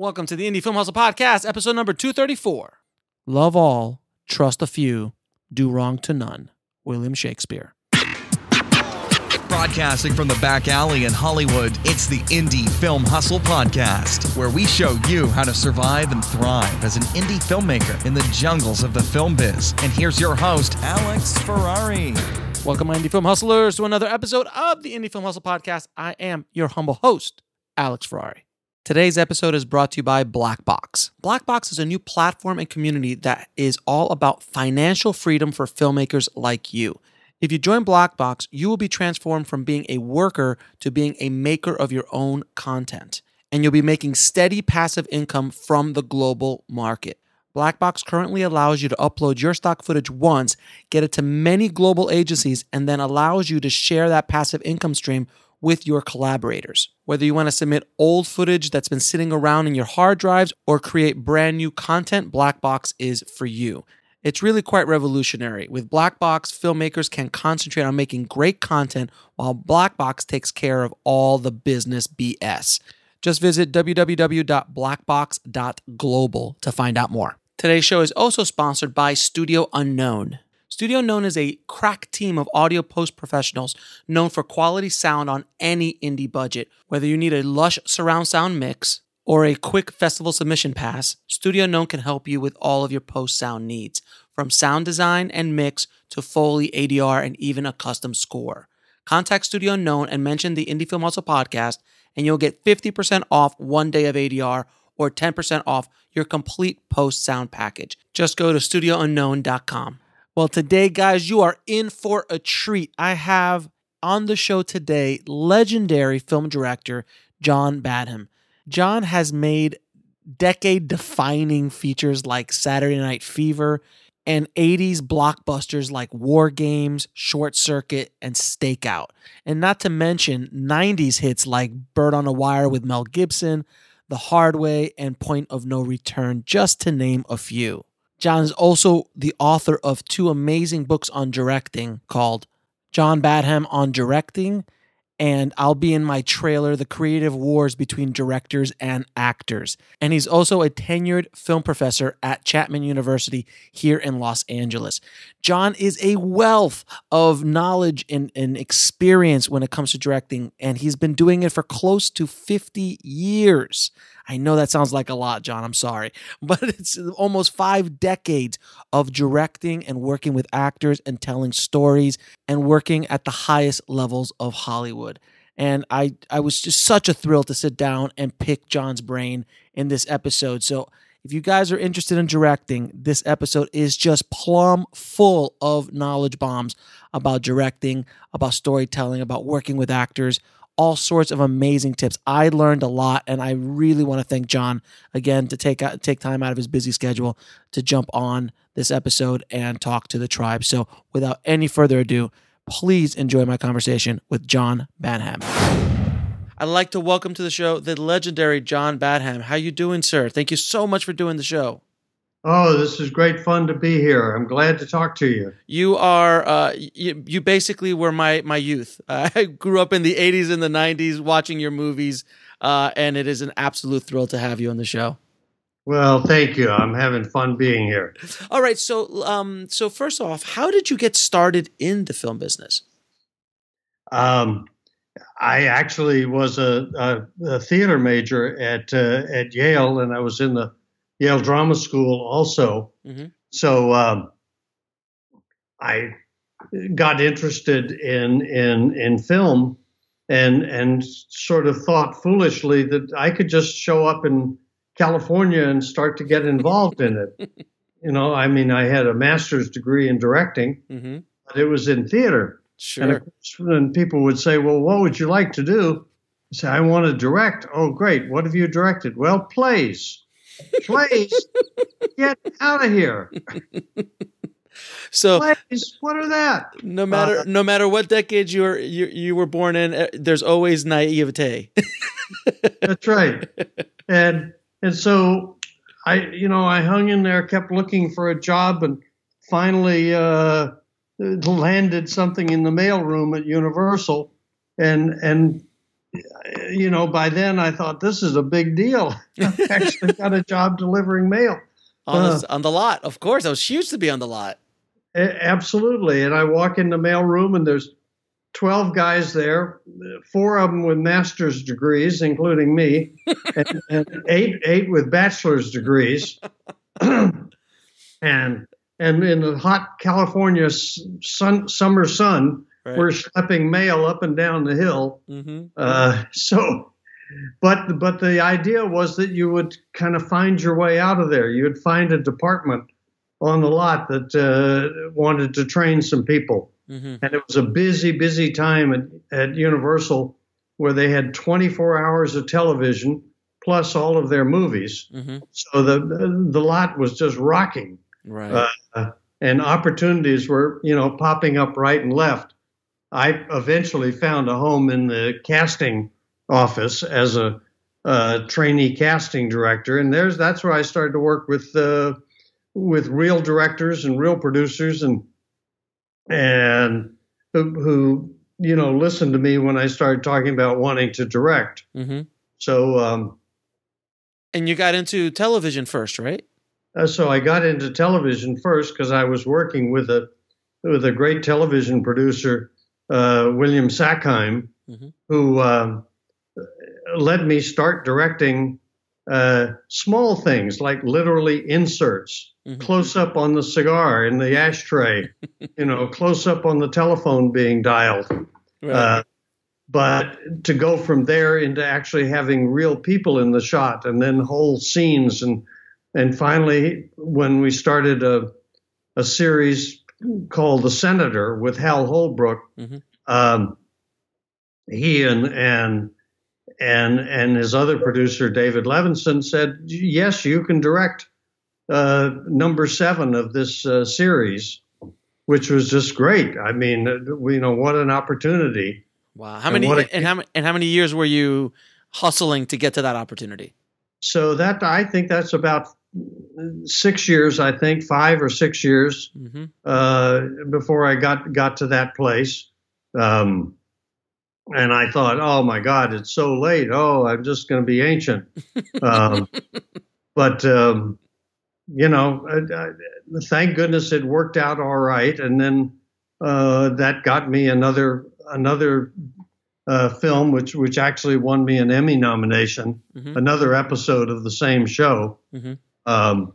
Welcome to the Indie Film Hustle Podcast, episode number 234. Love all, trust a few, do wrong to none. William Shakespeare. Broadcasting from the back alley in Hollywood, it's the Indie Film Hustle Podcast, where we show you how to survive and thrive as an indie filmmaker in the jungles of the film biz. And here's your host, Alex Ferrari. Welcome, my Indie Film Hustlers, to another episode of the Indie Film Hustle Podcast. I am your humble host, Alex Ferrari. Today's episode is brought to you by Blackbox. Blackbox is a new platform and community that is all about financial freedom for filmmakers like you. If you join Blackbox, you will be transformed from being a worker to being a maker of your own content. And you'll be making steady passive income from the global market. Blackbox currently allows you to upload your stock footage once, get it to many global agencies, and then allows you to share that passive income stream with your collaborators. Whether you want to submit old footage that's been sitting around in your hard drives or create brand new content, Blackbox is for you. It's really quite revolutionary. With Blackbox, filmmakers can concentrate on making great content while Blackbox takes care of all the business BS. Just visit www.blackbox.global to find out more. Today's show is also sponsored by Studio Unknown. Studio Unknown is a crack team of audio post professionals known for quality sound on any indie budget. Whether you need a lush surround sound mix or a quick festival submission pass, Studio Unknown can help you with all of your post sound needs, from sound design and mix to Foley, ADR, and even a custom score. Contact Studio Unknown and mention the Indie Film Hustle podcast, and you'll get 50% off one day of ADR or 10% off your complete post sound package. Just go to studiounknown.com. Well, today, guys, you are in for a treat. I have on the show today legendary film director John Badham. John has made decade defining features like Saturday Night Fever and 80s blockbusters like War Games, Short Circuit, and Stakeout. And not to mention 90s hits like Bird on a Wire with Mel Gibson, The Hard Way, and Point of No Return, just to name a few. John is also the author of two amazing books on directing called John Badham on Directing and I'll be in my trailer, The Creative Wars Between Directors and Actors. And he's also a tenured film professor at Chapman University here in Los Angeles. John is a wealth of knowledge and, and experience when it comes to directing, and he's been doing it for close to 50 years. I know that sounds like a lot, John. I'm sorry. But it's almost five decades of directing and working with actors and telling stories and working at the highest levels of Hollywood. And I, I was just such a thrill to sit down and pick John's brain in this episode. So if you guys are interested in directing, this episode is just plumb full of knowledge bombs about directing, about storytelling, about working with actors, all sorts of amazing tips. I learned a lot, and I really want to thank John again to take out, take time out of his busy schedule to jump on this episode and talk to the tribe. So, without any further ado, please enjoy my conversation with John Badham. I'd like to welcome to the show the legendary John Badham. How you doing, sir? Thank you so much for doing the show. Oh, this is great fun to be here. I'm glad to talk to you. You are uh, you, you basically were my my youth. I grew up in the 80s and the 90s watching your movies, uh, and it is an absolute thrill to have you on the show. Well, thank you. I'm having fun being here. All right, so um, so first off, how did you get started in the film business? Um, I actually was a, a, a theater major at uh, at Yale, and I was in the Yale Drama School also. Mm-hmm. So um, I got interested in in in film, and and sort of thought foolishly that I could just show up in California and start to get involved in it. You know, I mean, I had a master's degree in directing, mm-hmm. but it was in theater. Sure. And people would say, "Well, what would you like to do?" I say, "I want to direct." Oh, great! What have you directed? Well, plays. Plays. Get out of here. So plays, what are that? No matter uh, no matter what decade you were you, you were born in, eh, there's always naivete. that's right. And and so I you know I hung in there, kept looking for a job, and finally uh, landed something in the mailroom at Universal, and and you know by then I thought this is a big deal. I actually got a job delivering mail on, uh, the, on the lot. Of course, I was huge to be on the lot. Absolutely. And I walk in the mail room and there's 12 guys there, four of them with master's degrees, including me, and, and, eight eight with bachelor's degrees. and and in the hot California sun, summer sun, right. we're schlepping mail up and down the hill. Mm-hmm. Uh, so, but but the idea was that you would kind of find your way out of there. You would find a department on the lot that uh, wanted to train some people. Mm-hmm. And it was a busy, busy time at, at Universal where they had 24 hours of television plus all of their movies. Mm-hmm. So the, the lot was just rocking. Right. Uh, and opportunities were, you know, popping up right and left. I eventually found a home in the casting office as a uh, trainee casting director, and there's that's where I started to work with uh, with real directors and real producers and and who, who you know listened to me when I started talking about wanting to direct. Mm-hmm. So, um, and you got into television first, right? Uh, so I got into television first because I was working with a with a great television producer, uh, William Sackheim, mm-hmm. who uh, let me start directing uh, small things like literally inserts mm-hmm. close up on the cigar in the ashtray, you know, close up on the telephone being dialed. Right. Uh, but to go from there into actually having real people in the shot and then whole scenes and and finally when we started a a series called The Senator with Hal Holbrook, mm-hmm. um, he and and and and his other producer David Levinson said, "Yes, you can direct uh, number seven of this uh, series, which was just great. I mean, you know, what an opportunity. Wow. How many, and, a, and how, and how many years were you hustling to get to that opportunity? So that, I think that's about six years, I think five or six years, mm-hmm. uh, before I got, got to that place. Um, and I thought, oh my God, it's so late. Oh, I'm just going to be ancient. Um, but um, you know, uh, uh, thank goodness it worked out all right. And then uh, that got me another another uh, film, which which actually won me an Emmy nomination. Mm-hmm. Another episode of the same show, mm-hmm. Um,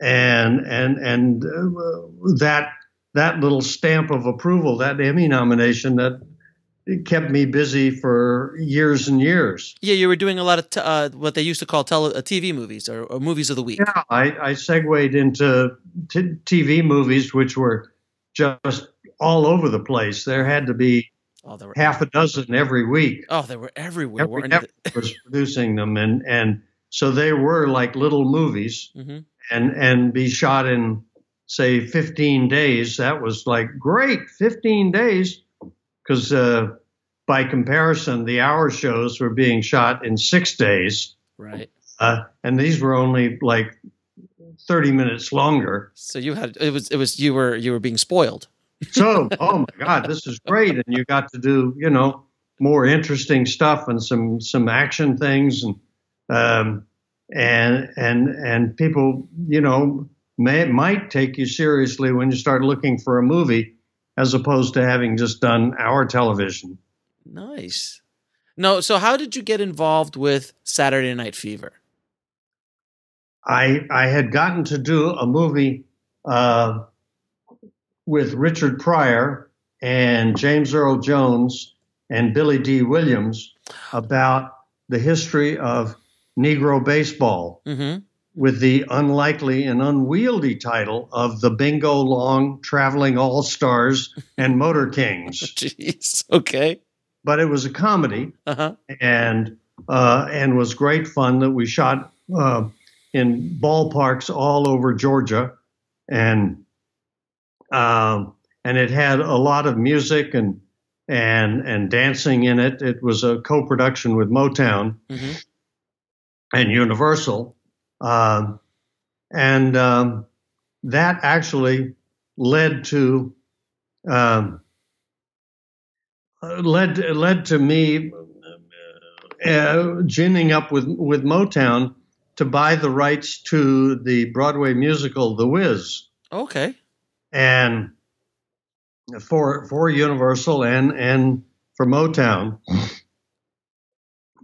and and and uh, that that little stamp of approval, that Emmy nomination, that it kept me busy for years and years. Yeah, you were doing a lot of t- uh, what they used to call tele- uh, TV movies or, or, movies of the week. Yeah, I, I segued into t- TV movies, which were just all over the place. There had to be oh, were half a dozen every week. Oh, they were everywhere. Every network was producing them, and and so they were like little movies, mm-hmm. and and be shot in say 15 days. That was like great, 15 days because uh, by comparison, the hour shows were being shot in six days. Right. Uh, and these were only like 30 minutes longer. So you had it was it was you were you were being spoiled. so, oh my God, this is great, and you got to do you know more interesting stuff and some some action things and um, and and and people you know may might take you seriously when you start looking for a movie as opposed to having just done our television. Nice. No, so how did you get involved with Saturday Night Fever? I I had gotten to do a movie uh, with Richard Pryor and James Earl Jones and Billy Dee Williams about the history of Negro baseball Mm-hmm. with the unlikely and unwieldy title of the Bingo Long Traveling All Stars and Motor Kings. Jeez. Okay. But it was a comedy Uh huh. and uh, and was great fun that we shot uh, in ballparks all over Georgia, and um, and it had a lot of music and and and dancing in it. It was a co-production with Motown Mm-hmm. And Universal, um, and um, that actually led to um, led led to me uh, ginning up with with Motown to buy the rights to the Broadway musical The Wiz, Okay. and for for Universal and and for Motown.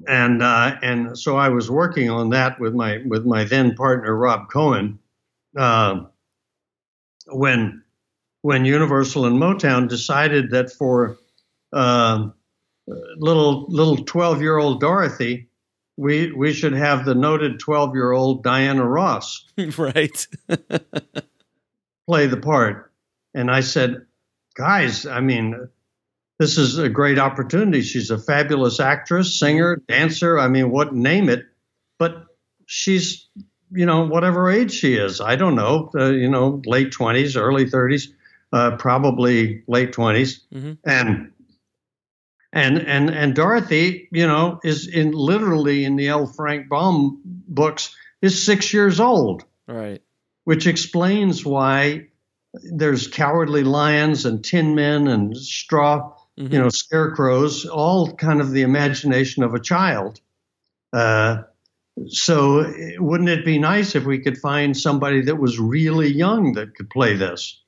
And uh, and so I was working on that with my with my then partner Rob Cohen, uh, when when Universal and Motown decided that for uh, little little twelve year old Dorothy, we we should have the noted twelve year old Diana Ross right. play the part. And I said, guys, I mean, this is a great opportunity. She's a fabulous actress, singer, dancer. I mean, what name it? But she's, you know, whatever age she is. I don't know, uh, you know, late 20s, early 30s, uh, probably late 20s. Mhm. And and and and Dorothy, you know, is in literally in the L. Frank Baum books is six years old Right. which explains why there's cowardly lions and tin men and straw, Mhm. you know, scarecrows, all kind of the imagination of a child. Uh, so, wouldn't it be nice if we could find somebody that was really young that could play this?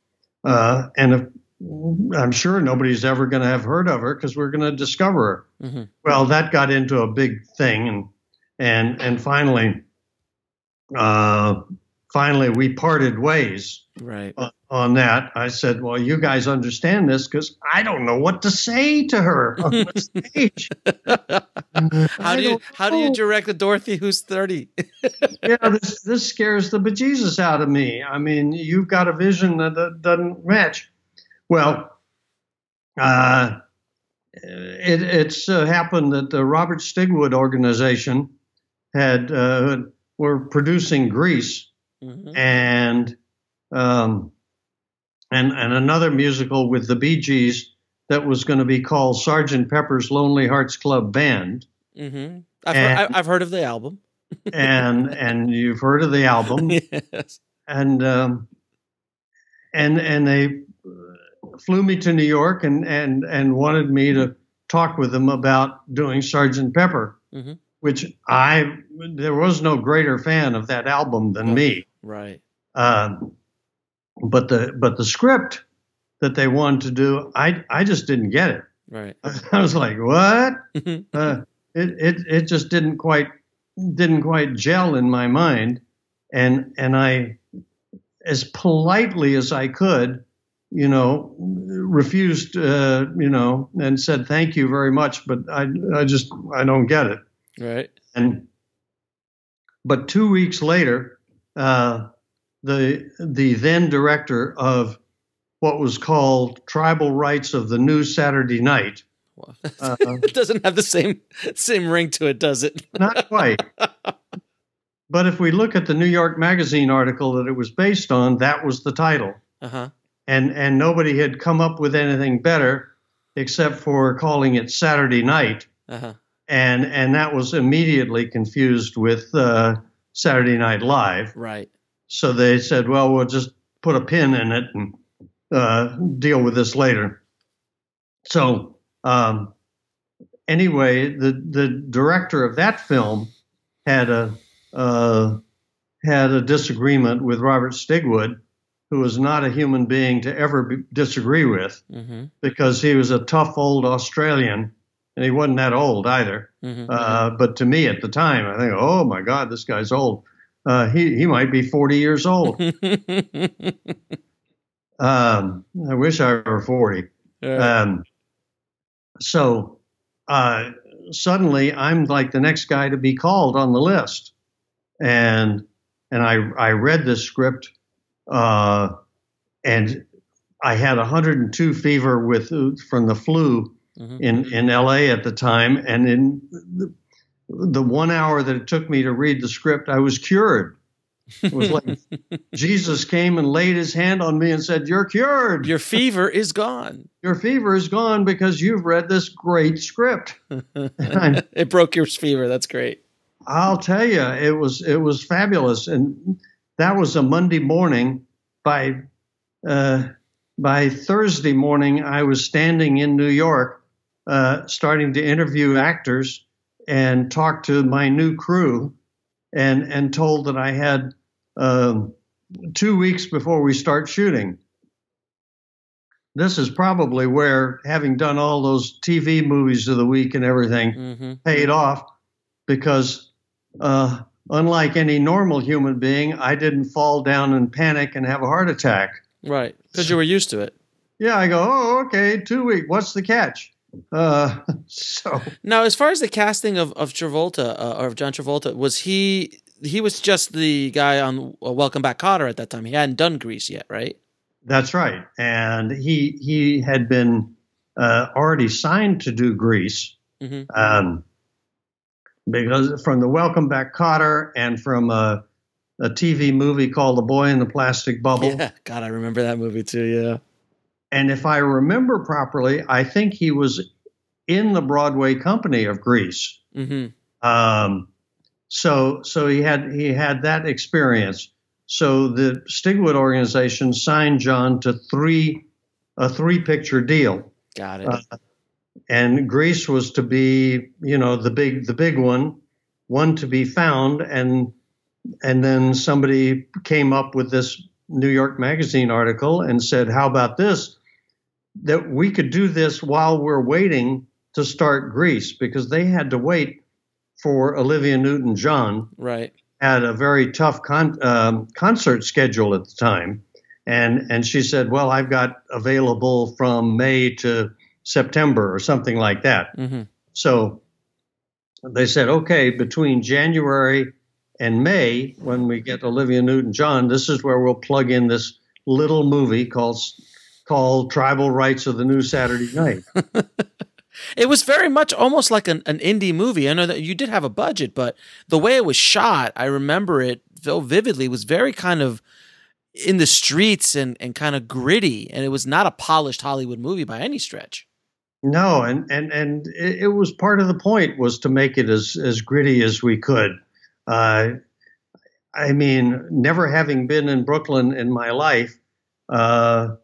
Uh, and if, I'm sure nobody's ever going to have heard of her because we're going to discover her. Mhm. Well, that got into a big thing, and and and finally, uh, finally, we parted ways Right. on- on that. I said, "Well, you guys understand this because I don't know what to say to her on the stage." How do you how do you direct a Dorothy who's thirty? yeah, this this scares the bejesus out of me. I mean, you've got a vision that, that doesn't match. Well, uh, it, it's uh, happened that the Robert Stigwood organization had uh, were producing Grease Mhm. and um, and and another musical with the Bee Gees that was going to be called Sergeant Pepper's Lonely Hearts Club Band. Mm-hmm. I've, heard, I- I've heard of the album. and and you've heard of the album yes. and um, and and they flew me to New York and and and wanted me to talk with them about doing Sergeant Pepper, Mhm. which I there was no greater fan of that album than me. Right. Um, but the but the script that they wanted to do, I I just didn't get it. Right. I was like, what? Uh, it, it it just didn't quite didn't quite gel in my mind, and and I, as politely as I could, you know, refused, uh, you know, and said thank you very much, but I I just I don't get it. right. And but two weeks later, uh, the the then director of what was called Tribal Rites of the New Saturday Night. Well, Uh, it doesn't have the same same ring to it, does it? Not quite. but if we look at the New York Magazine article that it was based on, that was the title. Uh huh. And and nobody had come up with anything better except for calling it Saturday Night. Uh huh. And and that was immediately confused with uh, Saturday Night Live. Right. So they said, well, we'll just put a pin in it and uh, deal with this later. So um, anyway, the the director of that film had a uh, had a disagreement with Robert Stigwood, who was not a human being to ever be, disagree with, Mm-hmm. because he was a tough old Australian and he wasn't that old either. Mhm, Uh, but to me at the time, I think, oh my God, this guy's old. Uh, he he might be 40 years old. um, I wish I were 40. Yeah. Um, so uh, suddenly, I'm like the next guy to be called on the list, and and I I read this script, uh, and I had 102 fever with from the flu Mhm. in in L.A. at the time, and in the, the one hour that it took me to read the script, I was cured. It was like Jesus came and laid his hand on me and said, "You're cured." Your fever is gone. your fever is gone because you've read this great script. It broke your fever. That's great. I'll tell you, it was it was fabulous, and that was a Monday morning. By uh, by Thursday morning, I was standing in New York, uh, starting to interview actors and talk to my new crew, and and told that I had um, two weeks before we start shooting. This is probably where, having done all those TV movies of the week and everything, hmm paid off because uh, unlike any normal human being, I didn't fall down and panic and have a heart attack. Right. Because you were used to it. Yeah, I go, oh, okay, two weeks. What's the catch? Uh, so Now, as far as the casting of, of Travolta, uh, or of John Travolta, was he he was just the guy on uh, Welcome Back Kotter at that time. He hadn't done Grease yet, right? that's right, and he he had been uh, already signed to do Grease hmm um, because from the Welcome Back Kotter and from a, a TV movie called The Boy in the Plastic Bubble. Yeah. God, I remember that movie too. Yeah. And if I remember properly, I think he was in the Broadway company of Grease. hmm Um, so so he had he had that experience. So the Stigwood organization signed John to three a three picture deal, Got it. Uh, and Grease was to be you know the big the big one, one to be found, and and then somebody came up with this New York Magazine article and said, "How about this? That we could do this while we're waiting to start Grease because they had to wait for Olivia Newton-John right. had a very tough con- um, concert schedule at the time, and and she said, "Well, I've got available from May to September or something like that." hmm So they said, "Okay, between January and May, when we get Olivia Newton-John, this is where we'll plug in this little movie called called Tribal Rites of the New Saturday Night." It was very much almost like an, an indie movie. I know that you did have a budget, but the way it was shot, I remember it so vividly, was very kind of in the streets and, and kind of gritty. And it was not a polished Hollywood movie by any stretch. No, and and and it, was part of the point was to make it as as gritty as we could. Uh, I mean, never having been in Brooklyn in my life, uh,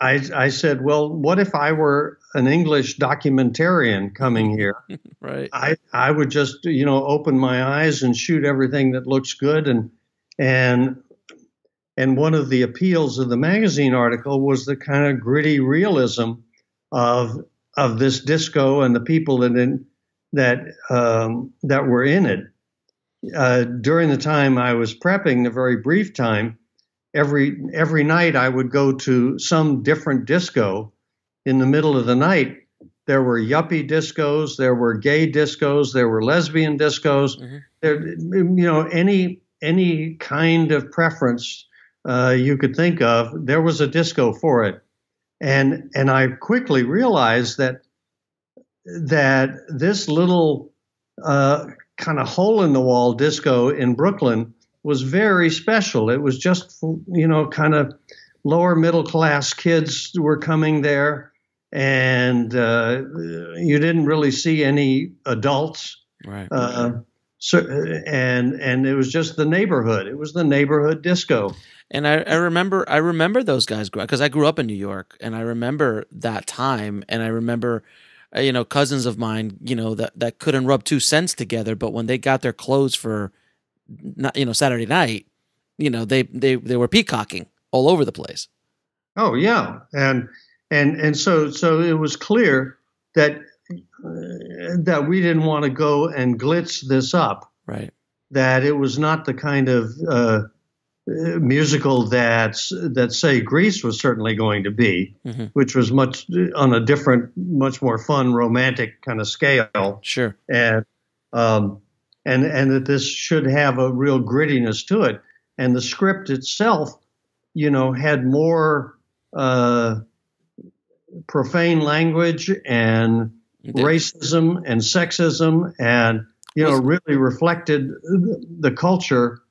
I I said, well, what if I were an English documentarian coming here? Right. I I would just you know open my eyes and shoot everything that looks good and and and one of the appeals of the magazine article was the kind of gritty realism of of this disco and the people that in, that um, that were in it. Uh, during the time I was prepping, the very brief time, every every night I would go to some different disco in the middle of the night. There were yuppie discos, there were gay discos, there were lesbian discos. Mhm. There, you know, any any kind of preference uh, you could think of, there was a disco for it and and I quickly realized that that this little uh, kind of hole in the wall disco in Brooklyn was very special. It was just you know kind of lower middle class kids were coming there, and uh, you didn't really see any adults. Right. Uh, so, and and it was just the neighborhood. It was the neighborhood disco. And I, I remember I remember those guys because I grew up in New York and I remember that time and I remember uh, you know cousins of mine you know that that couldn't rub two cents together but when they got their clothes for not you know Saturday night you know they they they were peacocking all over the place. Oh yeah, and and and so so it was clear that that we didn't want to go and glitz this up. Right. That it was not the kind of uh, musical that that say Grease was certainly going to be, mm-hmm. which was much on a different, much more fun, romantic kind of scale. Sure. And um, and and that this should have a real grittiness to it. And the script itself, you know, had more uh, profane language and racism and sexism, and you know, really reflected the culture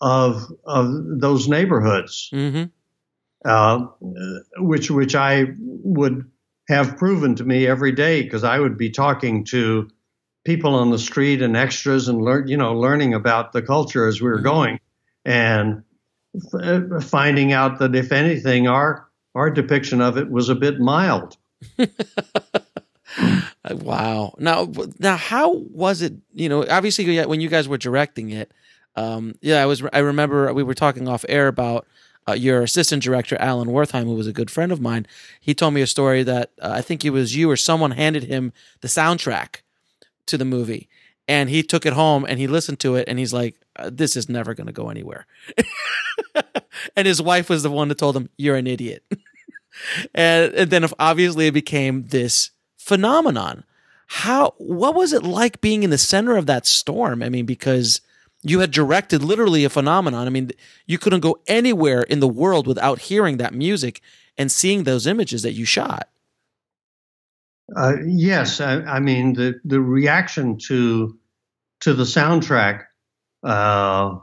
of of those neighborhoods, mm-hmm. uh, which which I would have proven to me every day because I would be talking to people on the street and extras and learn you know learning about the culture as we were mm-hmm. going and f- finding out that if anything our our depiction of it was a bit mild. wow. Now, now, how was it? You know, obviously, when you guys were directing it, um, yeah, I was. I remember we were talking off air about uh, your assistant director, Alan Wertheim, who was a good friend of mine. He told me a story that uh, I think it was you or someone handed him the soundtrack to the movie, and he took it home and he listened to it, and he's like, uh, "This is never going to go anywhere." and his wife was the one that told him, "You're an idiot." and, and then obviously it became this phenomenon. How what was it like being in the center of that storm? I mean, because you had directed literally a phenomenon. I mean, you couldn't go anywhere in the world without hearing that music and seeing those images that you shot. Uh, yes, I, I, mean the the reaction to to the soundtrack. Uh,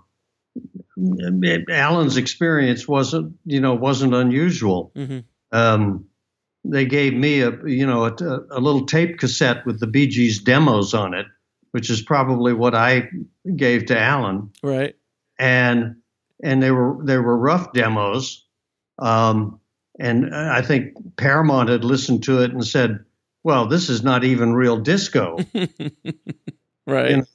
Alan's experience wasn't you know wasn't unusual. Mm-hmm. Um, they gave me a you know a, a, little tape cassette with the Bee Gees demos on it, which is probably what I gave to Alan. Right. And and they were they were rough demos. Um, and I think Paramount had listened to it and said, "Well, this is not even real disco." right. You know?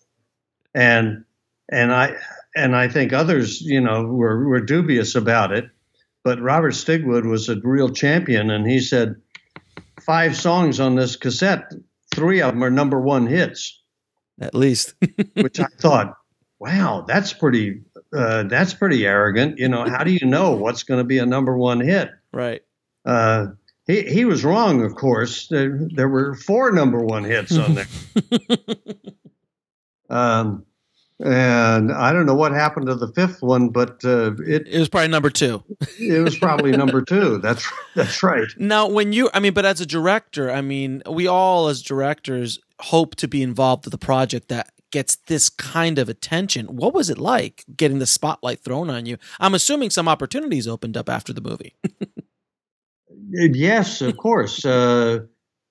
And and I and I think others, you know, were were dubious about it. But Robert Stigwood was a real champion, and he said five songs on this cassette, three of them are number one hits. At least, which I thought, wow, that's pretty. Uh, that's pretty arrogant. You know, how do you know what's going to be a number one hit? Right. Uh, he he was wrong, of course. There, there were four number one hits on there. um, and I don't know what happened to the fifth one, but uh, it it was probably number two. it was probably number two. That's that's right. Now, when you, I mean, but as a director, I mean, we all as directors hope to be involved with a project that gets this kind of attention. What was it like getting the spotlight thrown on you? I'm assuming some opportunities opened up after the movie. yes, of course. Uh,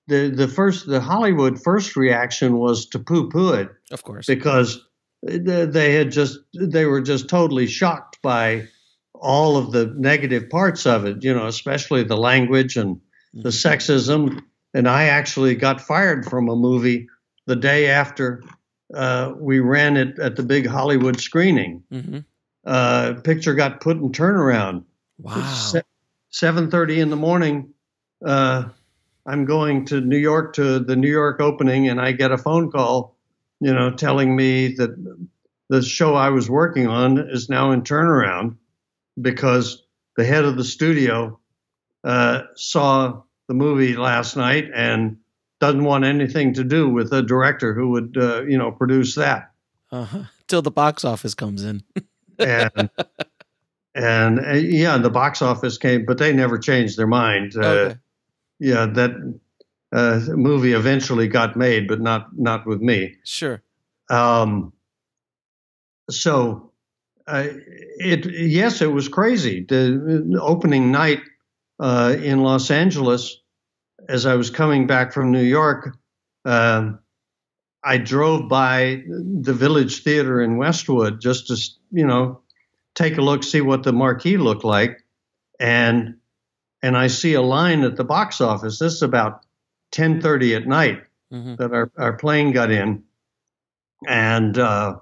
the the first the Hollywood first reaction was to poo poo it, of course, because they had just they were just totally shocked by all of the negative parts of it you know especially the language and the mm-hmm. sexism and i actually got fired from a movie the day after uh, we ran it at the big hollywood screening mm-hmm. uh, picture got put in turnaround wow 7.30 in the morning uh, i'm going to new york to the new york opening and i get a phone call you know, telling me that the show I was working on is now in turnaround because the head of the studio uh, saw the movie last night and doesn't want anything to do with a director who would, uh, you know, produce that. Uh-huh. Till the box office comes in. and and uh, yeah, the box office came, but they never changed their mind. Uh, okay. Yeah, that uh, movie eventually got made, but not not with me. Sure. Um, so, uh, it yes, it was crazy. The opening night uh, in Los Angeles, as I was coming back from New York, uh, I drove by the Village Theater in Westwood just to you know take a look, see what the marquee looked like, and and I see a line at the box office. This is about 10:30 at night mm-hmm. that our, our plane got in, and uh,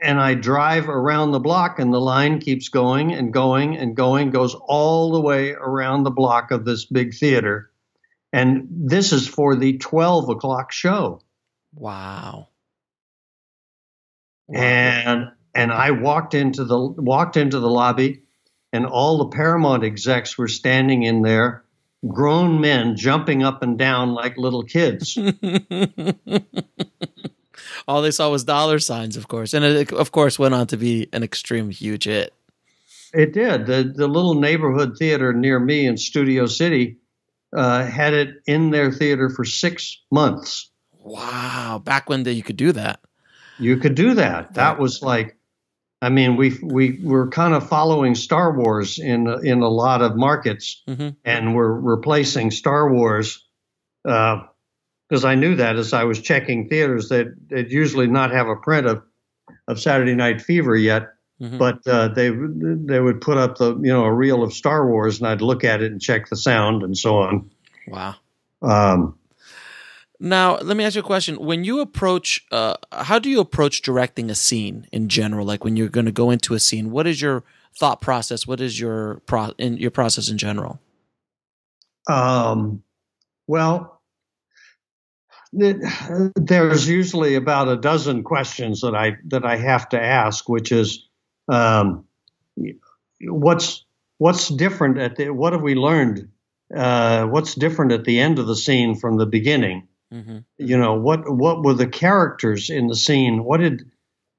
and I drive around the block, and the line keeps going and going and going, goes all the way around the block of this big theater, and this is for the 12 o'clock show. Wow. wow. And and I walked into the walked into the lobby, and all the Paramount execs were standing in there, grown men jumping up and down like little kids. all they saw was dollar signs, of course, and it, of course, went on to be an extreme huge hit. It did. The the little neighborhood theater near me in Studio City uh, had it in their theater for six months. Wow! Back when you could do that. You could do that. That was like, I mean, we we were kind of following Star Wars in in a lot of markets, mm-hmm. and we're replacing Star Wars. because uh, I knew that as I was checking theaters that they'd usually not have a print of, of Saturday Night Fever yet, Mm-hmm. But uh, they they would put up the you know a reel of Star Wars, and I'd look at it and check the sound and so on. Wow. Um, now, let me ask you a question. When you approach, uh, how do you approach directing a scene in general? Like when you're going to go into a scene, what is your thought process? What is your pro in your process in general? Um, well, it, there's usually about a dozen questions that I that I have to ask, which is, um, what's what's different at the what have we learned? Uh, what's different at the end of the scene from the beginning? Mm-hmm. You know what what were the characters in the scene? What did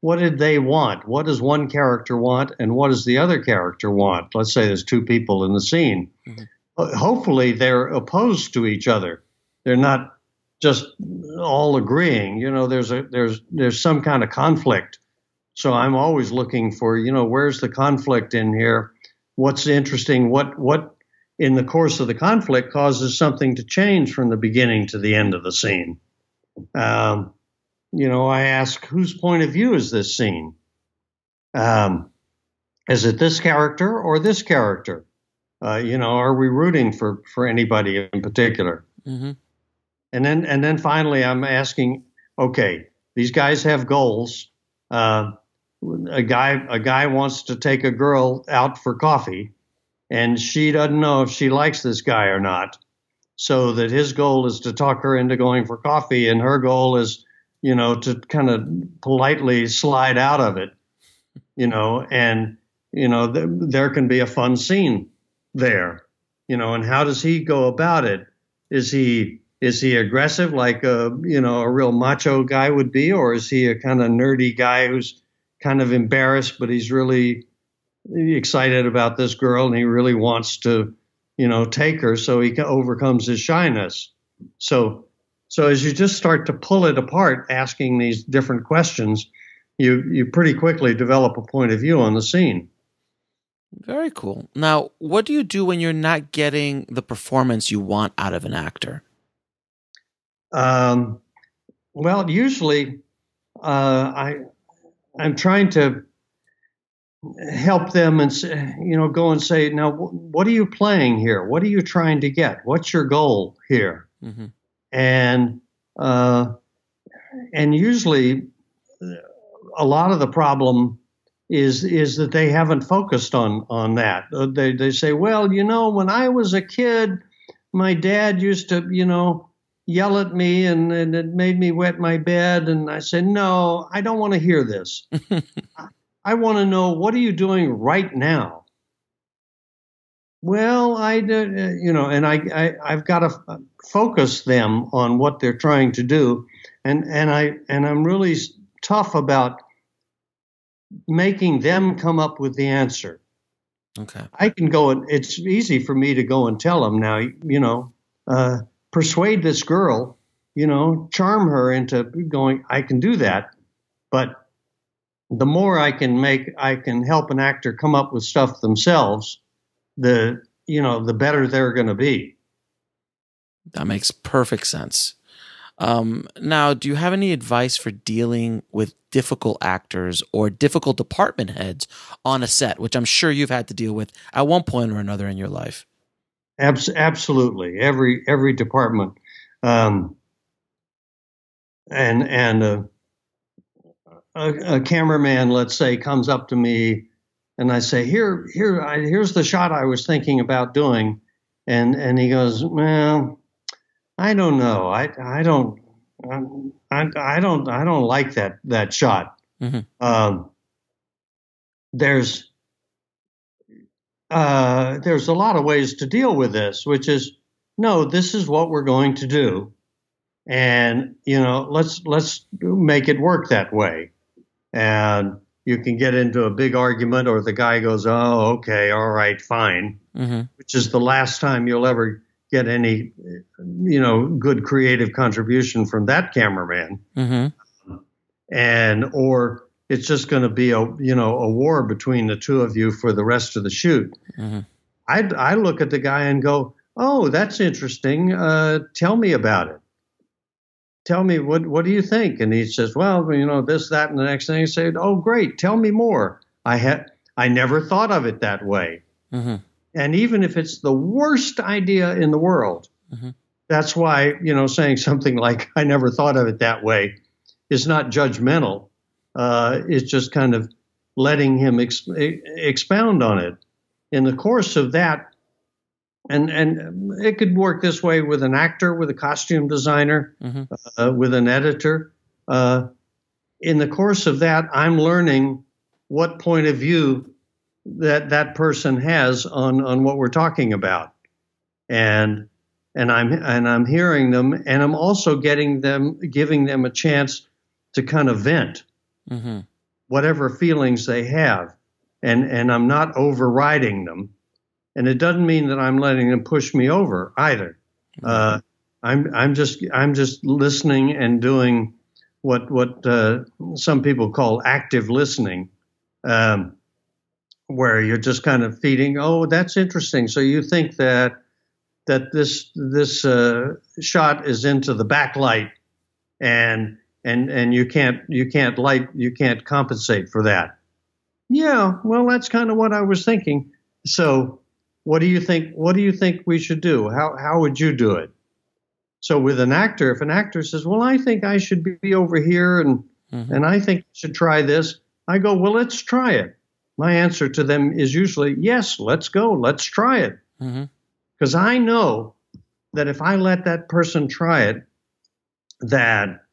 what did they want? What does one character want, and what does the other character want? Let's say there's two people in the scene. Mm-hmm. Hopefully, they're opposed to each other. They're not just all agreeing. You know, there's a there's there's some kind of conflict so I'm always looking for, you know, where's the conflict in here? What's interesting? What what in the course of the conflict causes something to change from the beginning to the end of the scene? Um, you know, I ask, whose point of view is this scene? Um, is it this character or this character? Uh, you know, are we rooting for for anybody in particular? Mm-hmm. And then and then finally, I'm asking, okay, these guys have goals. Uh, a guy a guy wants to take a girl out for coffee and she doesn't know if she likes this guy or not. So that his goal is to talk her into going for coffee and her goal is you know to kind of politely slide out of it you know and you know th- there can be a fun scene there you know and how does he go about it? Is he is he aggressive like a you know a real macho guy would be or is he a kind of nerdy guy who's kind of embarrassed, but he's really excited about this girl and he really wants to, you know, take her. So he overcomes his shyness. So, so as you just start to pull it apart, asking these different questions, you you pretty quickly develop a point of view on the scene. Very cool. Now, what do you do when you're not getting the performance you want out of an actor? Um, well, usually, uh, I I'm trying to help them and you know go and say now what are you playing here what are you trying to get what's your goal here mm-hmm. and uh, and usually a lot of the problem is is that they haven't focused on on that uh, they they say well you know when i was a kid my dad used to you know yell at me and, and it made me wet my bed. And I said, No, I don't want to hear this. I want to know what are you doing right now? Well, I, uh, you know, and I, I I've got to focus them on what they're trying to do, and and I and I'm really tough about making them come up with the answer. Okay. I can go and it's easy for me to go and tell them now. You know, uh, persuade this girl, you know, charm her into going, I can do that. But the more I can make, I can help an actor come up with stuff themselves, the, you know, the better they're going to be. That makes perfect sense. Um, now, do you have any advice for dealing with difficult actors or difficult department heads on a set, which I'm sure you've had to deal with at one point or another in your life? Abs- absolutely, every every department, um, and and uh, a, a, cameraman, let's say, comes up to me, and I say, "Here, here, I, here's the shot I was thinking about doing," and and he goes, "Well, I don't know. I I don't I, I don't I don't like that that shot. Mm-hmm. Um, there's uh, there's a lot of ways to deal with this, which is no, this is what we're going to do, and you know let's let's make it work that way, and you can get into a big argument, or the guy goes, oh okay, all right, fine, Mm-hmm. which is the last time you'll ever get any you know good creative contribution from that cameraman Mm-hmm. and or it's just going to be a you know a war between the two of you for the rest of the shoot. Mhm. I I look at the guy and go, oh, that's interesting. Uh, tell me about it. Tell me what what do you think? And he says, well, you know this, that, and the next thing. he said oh, great. Tell me more. I had I never thought of it that way. Mm-hmm. And even if it's the worst idea in the world, Mhm. that's why, you know, saying something like, I never thought of it that way is not judgmental. Uh, it's just kind of letting him ex- e- expound on it. In the course of that, and, and it could work this way with an actor, with a costume designer, Mhm. uh, with an editor. Uh, in the course of that, I'm learning what point of view that that person has on on what we're talking about, and and I'm and I'm hearing them, and I'm also getting them, giving them a chance to kind of vent Mm-hmm. whatever feelings they have, and and I'm not overriding them, and it doesn't mean that I'm letting them push me over either. Uh, I'm I'm just I'm just listening and doing what what uh, some people call active listening, um, where you're just kind of feeding. Oh, that's interesting. So you think that that this this uh, shot is into the backlight, and and and you can't you can't light you can't compensate for that. Yeah, well, that's kind of what I was thinking. So, what do you think? What do you think we should do? How how would you do it? So, with an actor, if an actor says, "Well, I think I should be over here," and Mhm. and I think you should try this, I go, "Well, let's try it." My answer to them is usually, "Yes, let's go, let's try it," Mm-hmm. because I know that if I let that person try it, that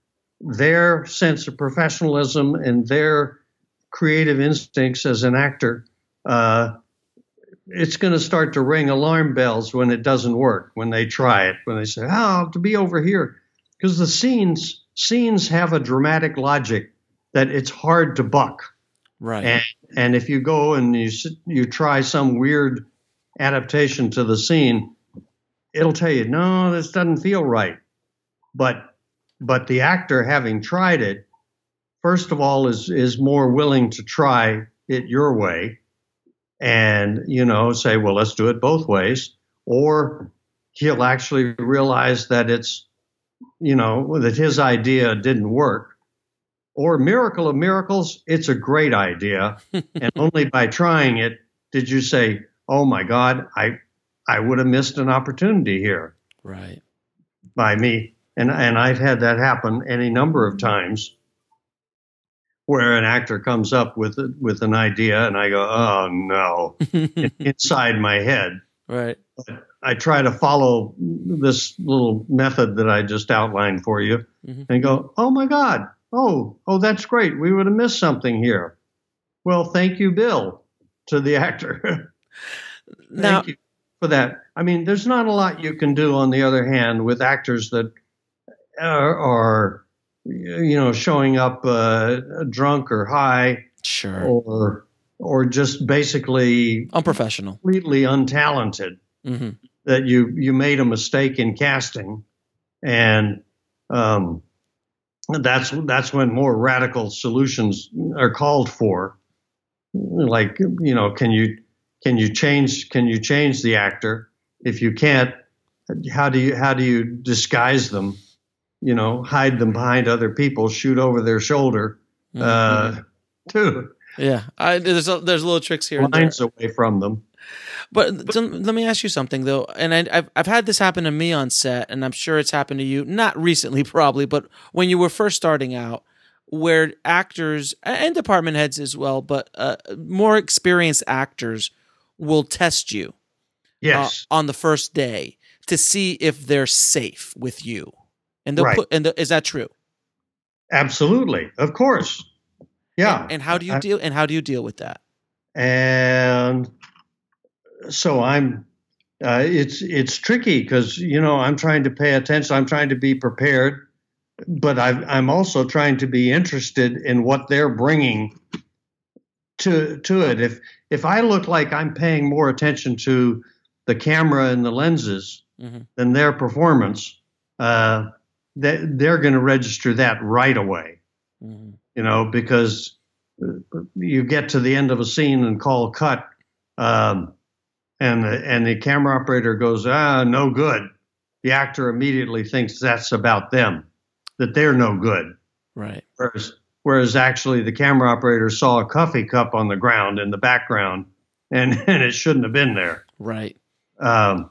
their sense of professionalism and their creative instincts as an actor, uh, it's going to start to ring alarm bells when it doesn't work, when they try it, when they say, "Oh, to be over here," because the scenes scenes have a dramatic logic that it's hard to buck. Right. And and if you go and you you try some weird adaptation to the scene, it'll tell you, no, this doesn't feel right. But but the actor having tried it, first of all, is is more willing to try it your way, and you know say, well, let's do it both ways, or he'll actually realize that it's you know that his idea didn't work or miracle of miracles, it's a great idea. and only by trying it did you say, "Oh my God, I I would have missed an opportunity here right. by me." And and I've had that happen any number of times, where an actor comes up with with an idea, and I go, "Oh no!" inside my head. right. I try to follow this little method that I just outlined for you Mhm. and go, oh my God, oh, oh, that's great. We would have missed something here. Well, thank you, Bill, to the actor. Now, thank you for that. I mean, there's not a lot you can do, on the other hand, with actors that are, are you know, showing up uh, drunk or high sure. or or just basically Unprofessional. completely untalented Mm-hmm. that you you made a mistake in casting, and um, that's that's when more radical solutions are called for. Like you know, can you can you change can you change the actor? If you can't, how do you how do you disguise them? You know, hide them behind other people, shoot over their shoulder, uh, too, Yeah. I, there's a, there's little tricks here. lines away from them. But so let me ask you something though, and I, I've I've had this happen to me on set, and I'm sure it's happened to you. Not recently, probably, but when you were first starting out, where actors and department heads as well, but uh, more experienced actors will test you uh, Yes. on the first day to see if they're safe with you. And they'll Right. put and the, is that true? Absolutely, of course. Yeah. And, and how do you I- deal and how do you deal with that? and so I'm. Uh, it's it's tricky because you know I'm trying to pay attention. I'm trying to be prepared, but i I'm also trying to be interested in what they're bringing to to it. If if I look like I'm paying more attention to the camera and the lenses Mhm. than their performance, uh, they, they're going to register that right away Mhm. you know, because uh, you get to the end of a scene and call cut, um, and the, and the camera operator goes, ah, no good. The actor immediately thinks that's about them, that they're no good. Right. Whereas, whereas actually the camera operator saw a coffee cup on the ground in the background, and and it shouldn't have been there. Right. Um,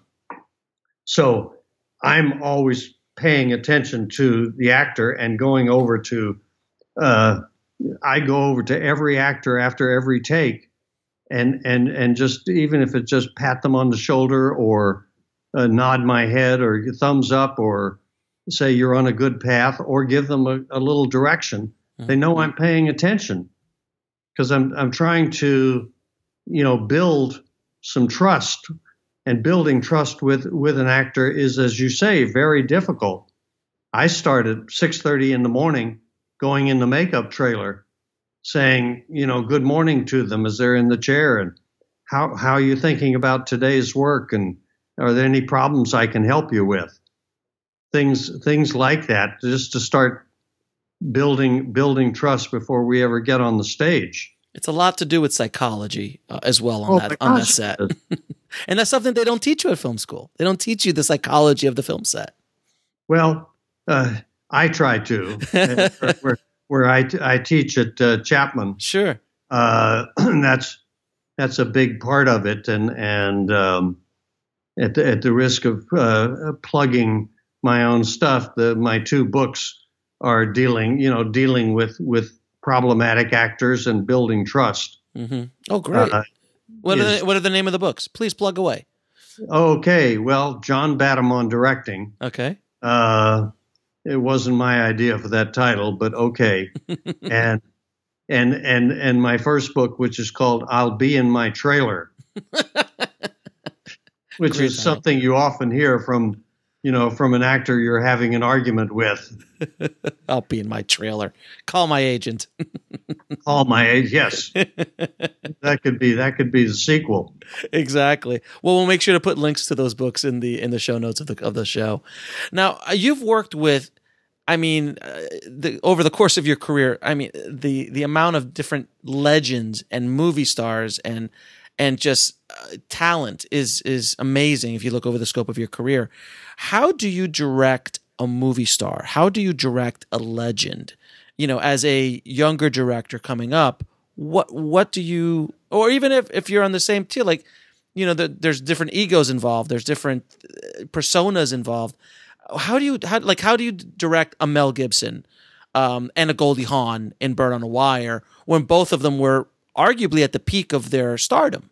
so I'm always paying attention to the actor and going over to, uh, I go over to every actor after every take, and and and just even if it's just pat them on the shoulder or uh, nod my head or thumbs up or say you're on a good path or give them a, a little direction, they know I'm paying attention. Because I'm I'm trying to, you know, build some trust and building trust with with an actor is as you say very difficult. I started 6.30 in the morning going in the makeup trailer saying you know good morning to them. As they're in the chair? And how how are you thinking about today's work? And are there any problems i can help you with? Things things like that just to start building building trust before we ever get on the stage It's a lot to do with psychology uh, as well on Oh that on that set. And that's something they don't teach you at film school. They don't teach you the psychology of the film set. Well, uh, I try to. Where, where I, I teach at uh, Chapman, Sure. uh, that's that's a big part of it, and and um, at the, at the risk of uh, plugging my own stuff, the my two books are dealing you know dealing with with problematic actors and building trust. Mm-hmm. Oh, great. Uh, what, are the, what are the name of the books? Please plug away. okay, well, John Badham on directing. Okay. Uh, it wasn't my idea for that title, but okay. and and and and my first book, which is called "I'll Be in My Trailer," which Great is title. something you often hear from you know from an actor you're having an argument with. I'll be in my trailer. Call my agent. Call my age, yes, that could be that could be the sequel. exactly. Well, we'll make sure to put links to those books in the in the show notes of the of the show. Now, uh, you've worked with I mean, uh, the, over the course of your career, I mean, the the amount of different legends and movie stars and and just uh, talent is is amazing if you look over the scope of your career. How do you direct a movie star? How do you direct a legend? You know, as a younger director coming up, what what do you or even if if you're on the same tier like you know the, there's different egos involved there's different uh, personas involved how do you how like how do you direct a Mel Gibson um, and a Goldie Hawn in Bird on a Wire when both of them were arguably at the peak of their stardom.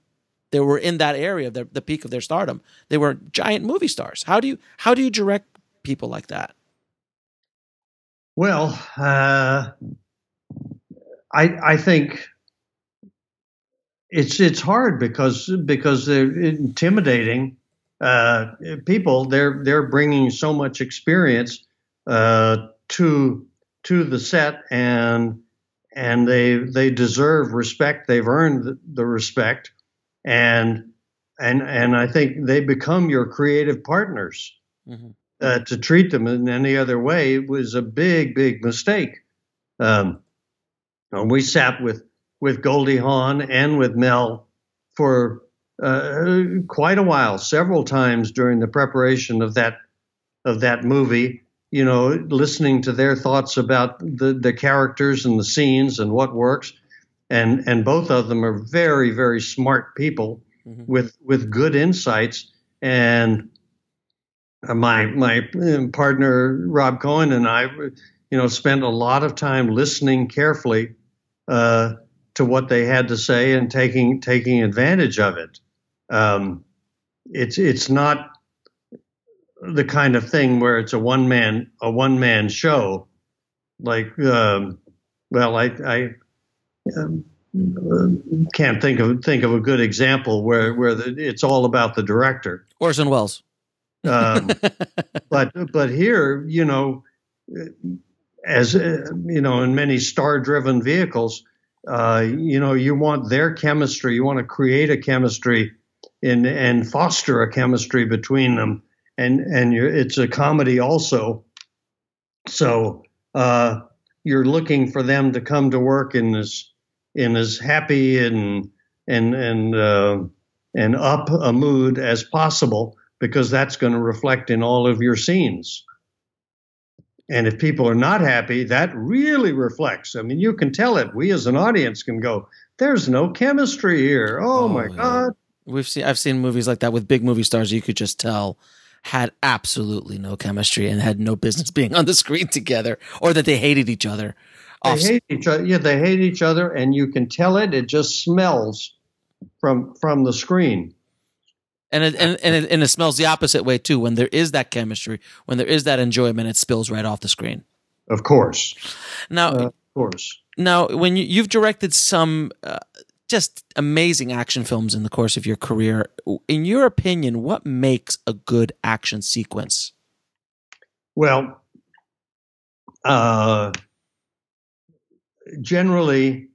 They were in that area the, the peak of their stardom. They were giant movie stars. How do you how do you direct people like that? Well, uh, I I think it's it's hard because because they're intimidating uh, people. They're they're bringing so much experience uh, to to the set, and and they they deserve respect. They've earned the, respect, and and and I think they become your creative partners Mhm. uh, to treat them in any other way was a big, big mistake. Um, and we sat with with Goldie Hawn and with Mel for uh, quite a while, several times during the preparation of that of that movie. You know, listening to their thoughts about the the characters and the scenes and what works. And and both of them are very, very smart people Mhm. with with good insights and uh, my my um, partner Rob Cohen and I, you know, spent a lot of time listening carefully uh, to what they had to say and taking taking advantage of it. Um, it's it's not the kind of thing where it's a one man a one man show. Like, um, well, I I um, can't think of think of a good example where where the, it's all about the director. Orson Welles. Um, but but here, you know, as uh, you know, in many star-driven vehicles, uh, you know, you want their chemistry. You want to create a chemistry and and foster a chemistry between them. And and it's a comedy also. So uh, you're looking for them to come to work in this in as happy and and and uh, and up a mood as possible because that's going to reflect in all of your scenes. And if people are not happy, that really reflects. I mean, you can tell it. We as an audience can go, "There's no chemistry here." Oh, oh my yeah. god. We've seen I've seen movies like that with big movie stars. You could just tell had absolutely no chemistry and had no business being on the screen together, or that they hated each other. They hate each other. Yeah, they hate each other, and you can tell it. It just smells from from the screen. And it, and and it, and it smells the opposite way too. When there is that chemistry, when there is that enjoyment, it spills right off the screen. Of course. Now, uh, of course. Now, when you, you've directed some uh, just amazing action films in the course of your career, in your opinion, what makes a good action sequence? Well, uh, generally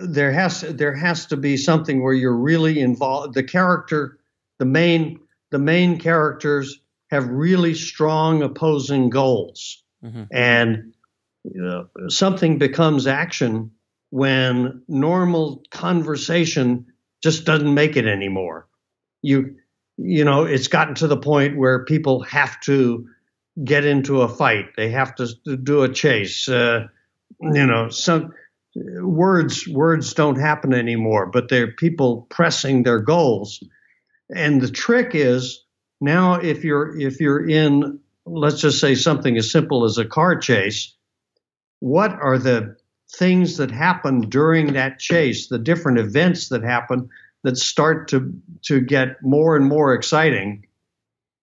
there has there has to be something where you're really involved the character the main the main characters have really strong opposing goals mm-hmm. and you know, something becomes action when normal conversation just doesn't make it anymore you you know it's gotten to the point where people have to get into a fight. They have to do a chase. Uh, you know, some words words don't happen anymore, but they're people pressing their goals. And the trick is now if you're if you're in let's just say something as simple as a car chase, what are the things that happen during that chase, the different events that happen that start to to get more and more exciting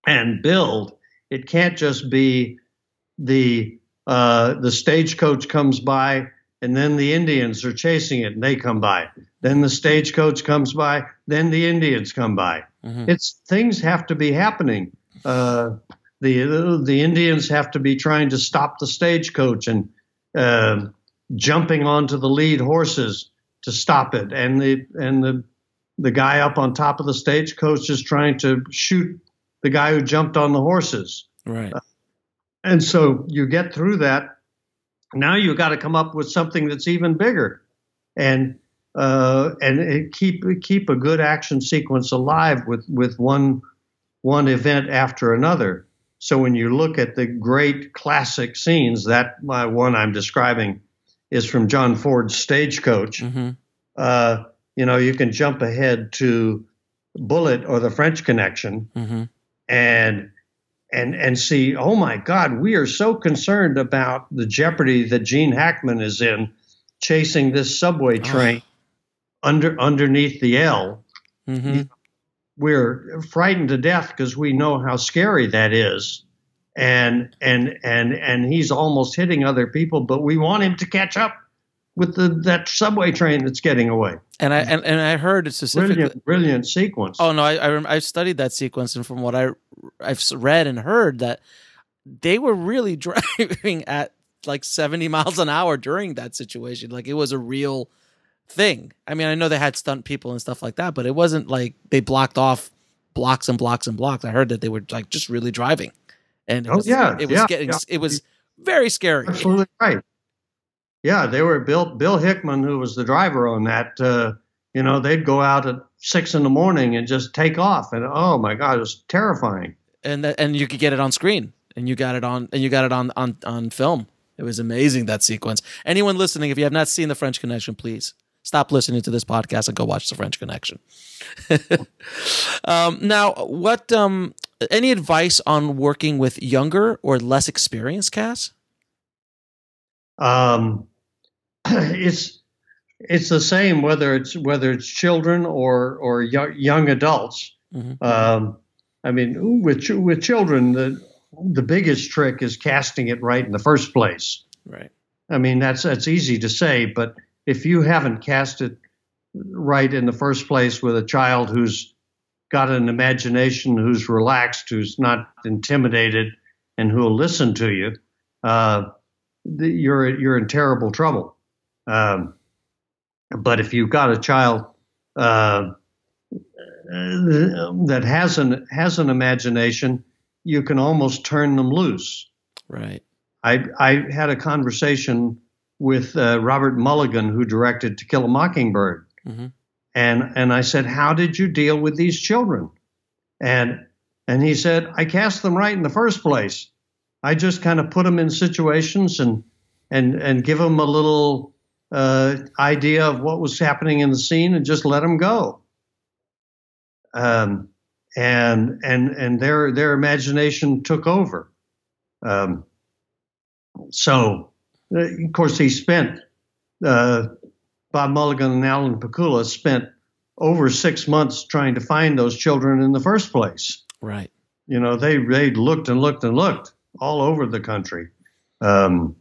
and build it can't just be the uh, the stagecoach comes by and then the Indians are chasing it and they come by. Then the stagecoach comes by, then the Indians come by. Mm-hmm. It's things have to be happening. Uh, the the Indians have to be trying to stop the stagecoach and uh, jumping onto the lead horses to stop it, and the and the the guy up on top of the stagecoach is trying to shoot the guy who jumped on the horses. Right. Uh, and so you get through that. Now you got to come up with something that's even bigger, and uh, and keep keep a good action sequence alive with with one one event after another. So when you look at the great classic scenes, that uh, one I'm describing is from John Ford's Stagecoach. Mm-hmm. Uh, you know, you can jump ahead to Bullitt or the French Connection, mm-hmm and and and see, oh my God, we are so concerned about the jeopardy that Gene Hackman is in, chasing this subway train oh. under underneath the L. Mm-hmm. We're frightened to death because we know how scary that is, and and and and he's almost hitting other people, but we want him to catch up with the that subway train that's getting away. And I and, and I heard specifically brilliant, brilliant sequence. Oh no, I, I I studied that sequence, and from what I I've read and heard that they were really driving at like seventy miles an hour during that situation. Like it was a real thing. I mean, I know they had stunt people and stuff like that, but it wasn't like they blocked off blocks and blocks and blocks. I heard that they were like just really driving, and it oh was, yeah, it was yeah, getting yeah. it was very scary. Absolutely right. Yeah, they were Bill Bill Hickman, who was the driver on that. Uh, you know, they'd go out at six in the morning and just take off, and oh my God, it was terrifying. And that, and you could get it on screen, and you got it on, and you got it on on on film. It was amazing that sequence. Anyone listening, if you have not seen the French Connection, please stop listening to this podcast and go watch the French Connection. um, now, what um, any advice on working with younger or less experienced cast? Um, it's it's the same whether it's whether it's children or or young, young adults. Mm-hmm. Um, I mean, with with children, the the biggest trick is casting it right in the first place. Right. I mean, that's that's easy to say, but if you haven't cast it right in the first place with a child who's got an imagination, who's relaxed, who's not intimidated, and who'll listen to you, uh, you're you're in terrible trouble. Um, but if you've got a child uh, that has an has an imagination, you can almost turn them loose. Right. I I had a conversation with uh, Robert Mulligan, who directed To Kill a Mockingbird, mm-hmm. and and I said, "How did you deal with these children?" And and he said, "I cast them right in the first place. I just kind of put them in situations and and and give them a little uh, idea of what was happening in the scene and just let them go." Um, and and and their their imagination took over. Um, so, of course, he spent uh, Bob Mulligan and Alan Pakula spent over six months trying to find those children in the first place. Right. You know, they they looked and looked and looked all over the country. Um,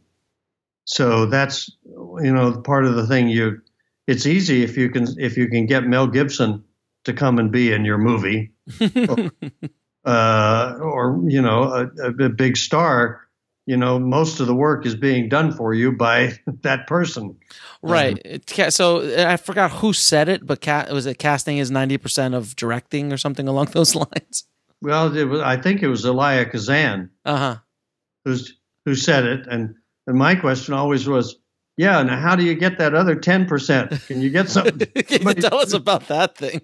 so that's you know part of the thing. You, it's easy if you can if you can get Mel Gibson to come and be in your movie, or, uh, or you know a, a, big star. You know, most of the work is being done for you by that person. Right. Um, so I forgot who said it, but was it casting is ninety percent of directing or something along those lines? Well, it was, I think it was Elia Kazan. Uh huh. Who's who said it, and and my question always was, yeah. Now, how do you get that other 10%? Can you get something? Can you tell us about that thing?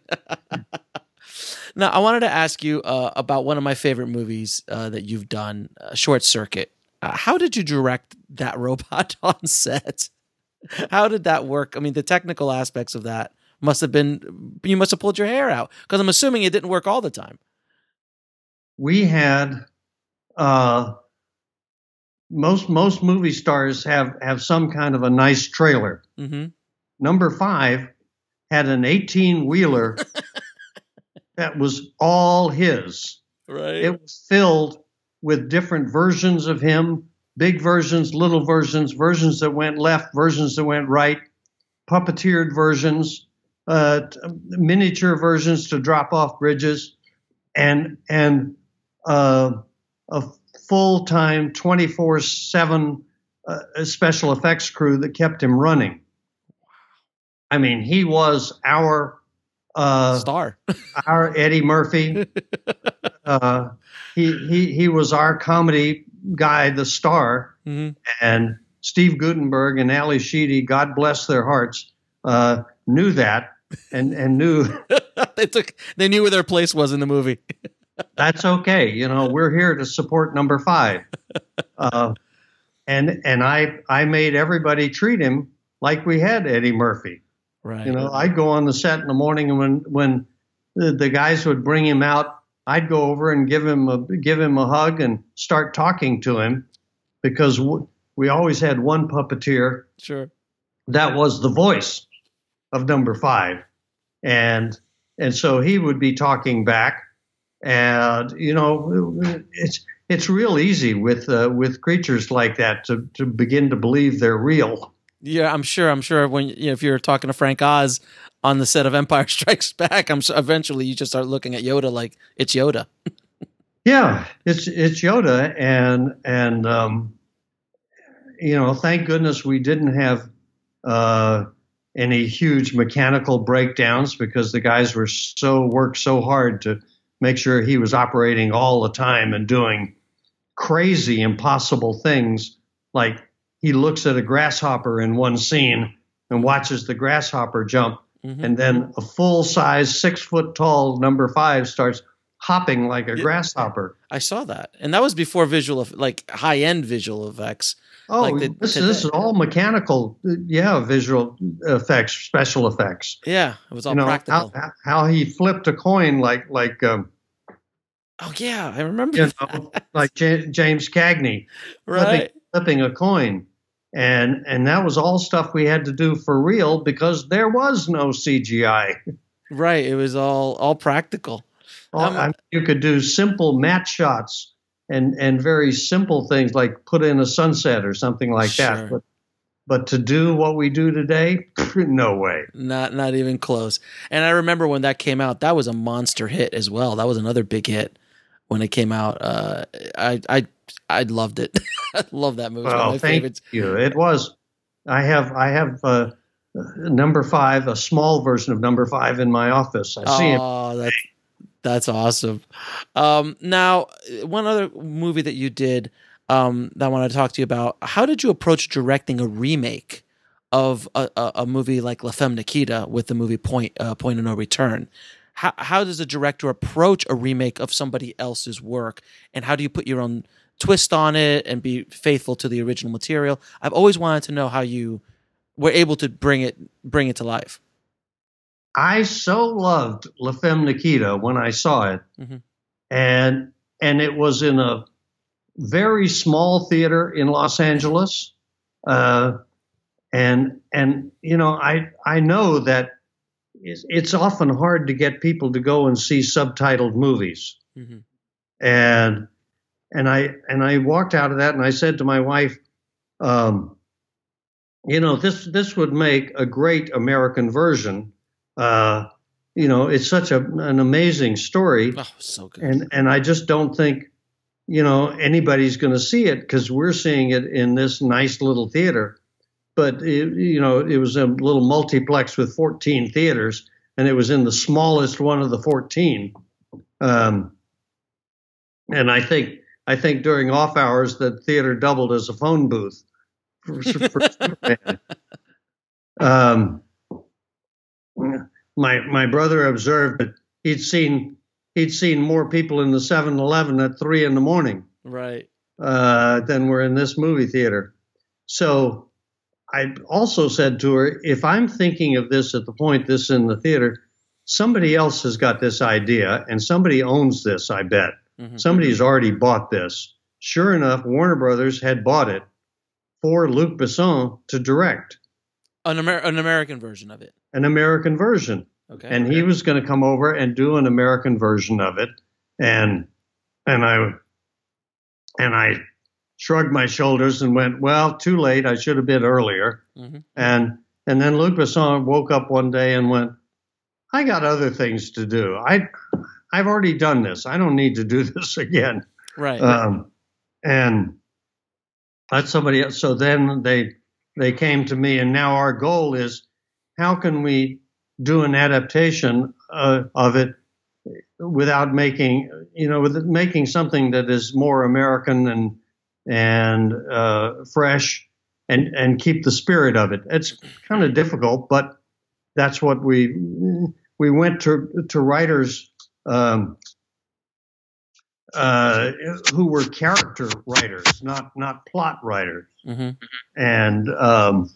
now, I wanted to ask you uh, about one of my favorite movies uh, that you've done, uh, Short Circuit. Uh, how did you direct that robot on set? How did that work? I mean, the technical aspects of that must have been, you must have pulled your hair out because I'm assuming it didn't work all the time. We had uh, most most movie stars have have some kind of a nice trailer. Mm-hmm. Number five had an eighteen wheeler that was all his. Right. It was filled with different versions of him, big versions, little versions, versions that went left, versions that went right, puppeteered versions, uh, miniature versions to drop off bridges, and and uh, a full time, 24 uh, 7 special effects crew that kept him running. I mean, he was our uh, star, our Eddie Murphy. uh, he, he, he was our comedy guy, the star. Mm-hmm. And Steve Guttenberg and Ally Sheedy, God bless their hearts, uh, knew that and, and knew they took they knew where their place was in the movie. that's okay. You know, we're here to support number five. Uh, and and I I made everybody treat him like we had Eddie Murphy. Right. You know, I'd go on the set in the morning and when when the, the guys would bring him out, I'd go over and give him a give him a hug and start talking to him because w- we always had one puppeteer. Sure. That was the voice of number five, and and so he would be talking back and you know it's it's real easy with uh, with creatures like that to to begin to believe they're real. Yeah, I'm sure. I'm sure when you know, if you're talking to Frank Oz on the set of Empire Strikes Back, I'm sure eventually you just start looking at Yoda like it's Yoda. yeah, it's it's Yoda, and and um, you know, thank goodness we didn't have uh, any huge mechanical breakdowns because the guys were so worked so hard to make sure he was operating all the time and doing crazy, impossible things. Like he looks at a grasshopper in one scene and watches the grasshopper jump, mm-hmm. and then a full size, six foot tall number five starts hopping like a grasshopper. I saw that, and that was before visual, like high end visual effects. Oh, like the, this, this is all mechanical, yeah, visual effects, special effects. Yeah, it was all you know, practical. How, how, he flipped a coin like like. Um, oh yeah, I remember. You know, like J- James Cagney, right? Flipping, a coin, and and that was all stuff we had to do for real because there was no CGI. Right, it was all all practical. Um, I mean, you could do simple matte shots and and very simple things like put in a sunset or something like sure. that. But but to do what we do today, no way. Not not even close. And I remember when that came out, that was a monster hit as well. That was another big hit when it came out. Uh, I I I loved it. I love that movie. Well, thank favorites. you. It was. I have I have uh, number five, a small version of number five in my office. I see oh, it. That's that's awesome. Um, now, one other movie that you did um, that I want to talk to you about. How did you approach directing a remake of a, a, a movie like La Femme Nikita with the movie Point uh, Point of No Return? How how does a director approach a remake of somebody else's work, and how do you put your own twist on it and be faithful to the original material? I've always wanted to know how you were able to bring it bring it to life. I so loved La Femme Nikita when I saw it, mm-hmm. and and it was in a very small theater in Los Angeles, uh, and and you know I I know that it's, it's, often hard to get people to go and see subtitled movies, mm-hmm. and and I and I walked out of that and I said to my wife, um, you know this this would make a great American version. Uh, you know, it's such a, an amazing story. Oh, so good. And and I just don't think you know anybody's going to see it because we're seeing it in this nice little theater but it, you know it was a little multiplex with 14 theaters and it was in the smallest one of the 14 um, and i think i think during off hours the theater doubled as a phone booth for, for um, my my brother observed that he'd seen he'd seen more people in the 7-Eleven at three in the morning, right, uh, than were in this movie theater. So I also said to her, if I'm thinking of this at the point this in the theater, somebody else has got this idea and somebody owns this. I bet mm-hmm. somebody's already bought this. Sure enough, Warner Brothers had bought it for Luc Besson to direct an, Amer- an American version of it. An American version. Okay. And he was going to come over and do an American version of it, and and I and I shrugged my shoulders and went, well, too late. I should have been earlier. Mm-hmm. And and then Luc Besson woke up one day and went, I got other things to do. I I've already done this. I don't need to do this again. Right. Um, and that's somebody else. So then they they came to me, and now our goal is how can we do an adaptation uh, of it without making you know with making something that is more American and and uh, fresh and and keep the spirit of it. It's kind of difficult, but that's what we we went to to writers um, uh, who were character writers, not not plot writers, mm-hmm. and um,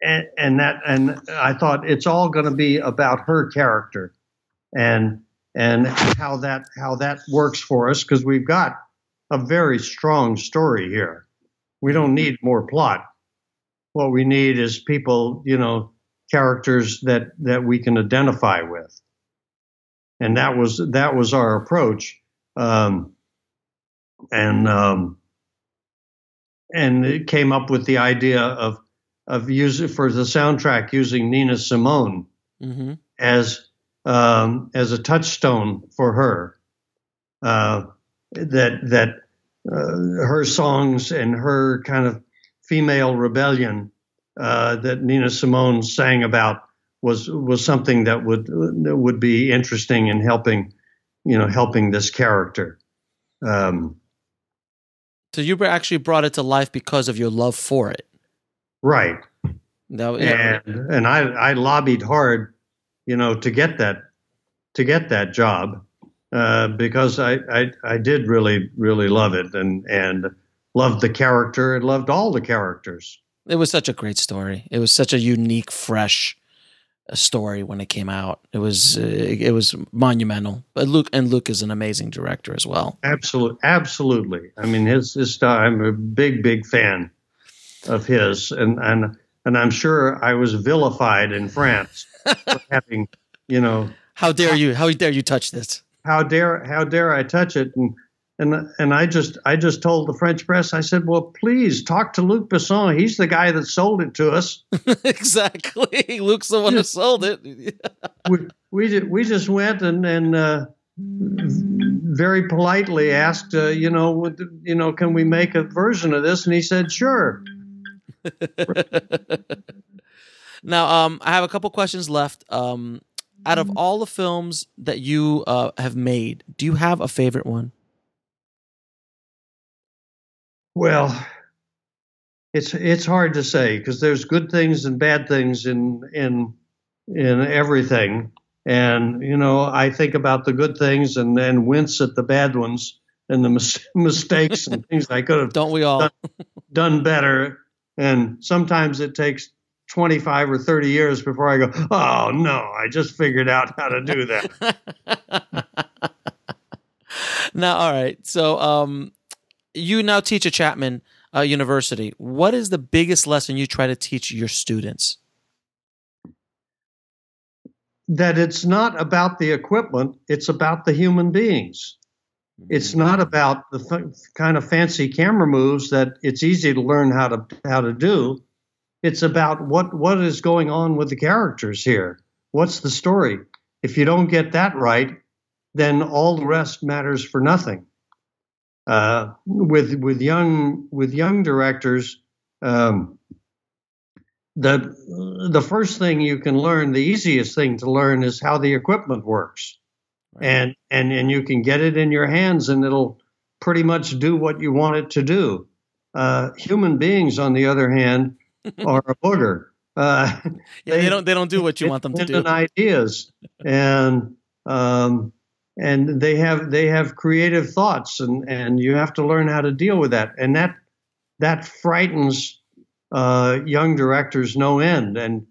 and, and that and I thought it's all going to be about her character and and how that how that works for us because we've got a very strong story here. We don't need more plot. What we need is people, you know, characters that that we can identify with. And that was that was our approach. Um, and um, and it came up with the idea of of using for the soundtrack using Nina Simone mm-hmm. as um, as a touchstone for her. Uh, that that uh, her songs and her kind of female rebellion uh, that Nina Simone sang about was was something that would would be interesting in helping you know helping this character. Um, so you actually brought it to life because of your love for it. Right. No, yeah. and and I I lobbied hard, you know, to get that to get that job uh, because I, I I did really really love it and and loved the character and loved all the characters. It was such a great story. It was such a unique, fresh story when it came out. It was uh, it was monumental. But Luc and Luc is an amazing director as well. Absolutely, absolutely. I mean, his his I'm a big big fan of his, and and and I'm sure I was vilified in France for having, you know. How dare you? How dare you touch this? how dare how dare I touch it? And and and I just I just told the French press. I said, well, please talk to Luc Besson. He's the guy that sold it to us. exactly, Luc's the one who sold it. we we we just went and and. Uh, very politely asked, uh, you know, you know, can we make a version of this? And he said, sure. now, um, I have a couple questions left. Um, out of all the films that you uh, have made, do you have a favorite one? Well, it's it's hard to say because there's good things and bad things in in in everything. And you know, I think about the good things and then wince at the bad ones and the mis- mistakes and things I could have. Don't we all done, done better? And sometimes it takes 25 or 30 years before I go, oh no, I just figured out how to do that. now, all right. So, um, you now teach at Chapman uh, University. What is the biggest lesson you try to teach your students? That it's not about the equipment, it's about the human beings. It's mm-hmm. not about the f- kind of fancy camera moves that it's easy to learn how to how to do. It's about what what is going on with the characters here. What's the story? If you don't get that right, then all the rest matters for nothing. Uh, with with young with young directors, um, the the first thing you can learn, the easiest thing to learn, is how the equipment works and and and you can get it in your hands and it'll pretty much do what you want it to do. Uh, human beings, on the other hand, are a booger. Uh, yeah, they, they, don't they don't do what you want them to do. Ideas and um, and they have they have creative thoughts and and you have to learn how to deal with that. And that that frightens uh, young directors no end. And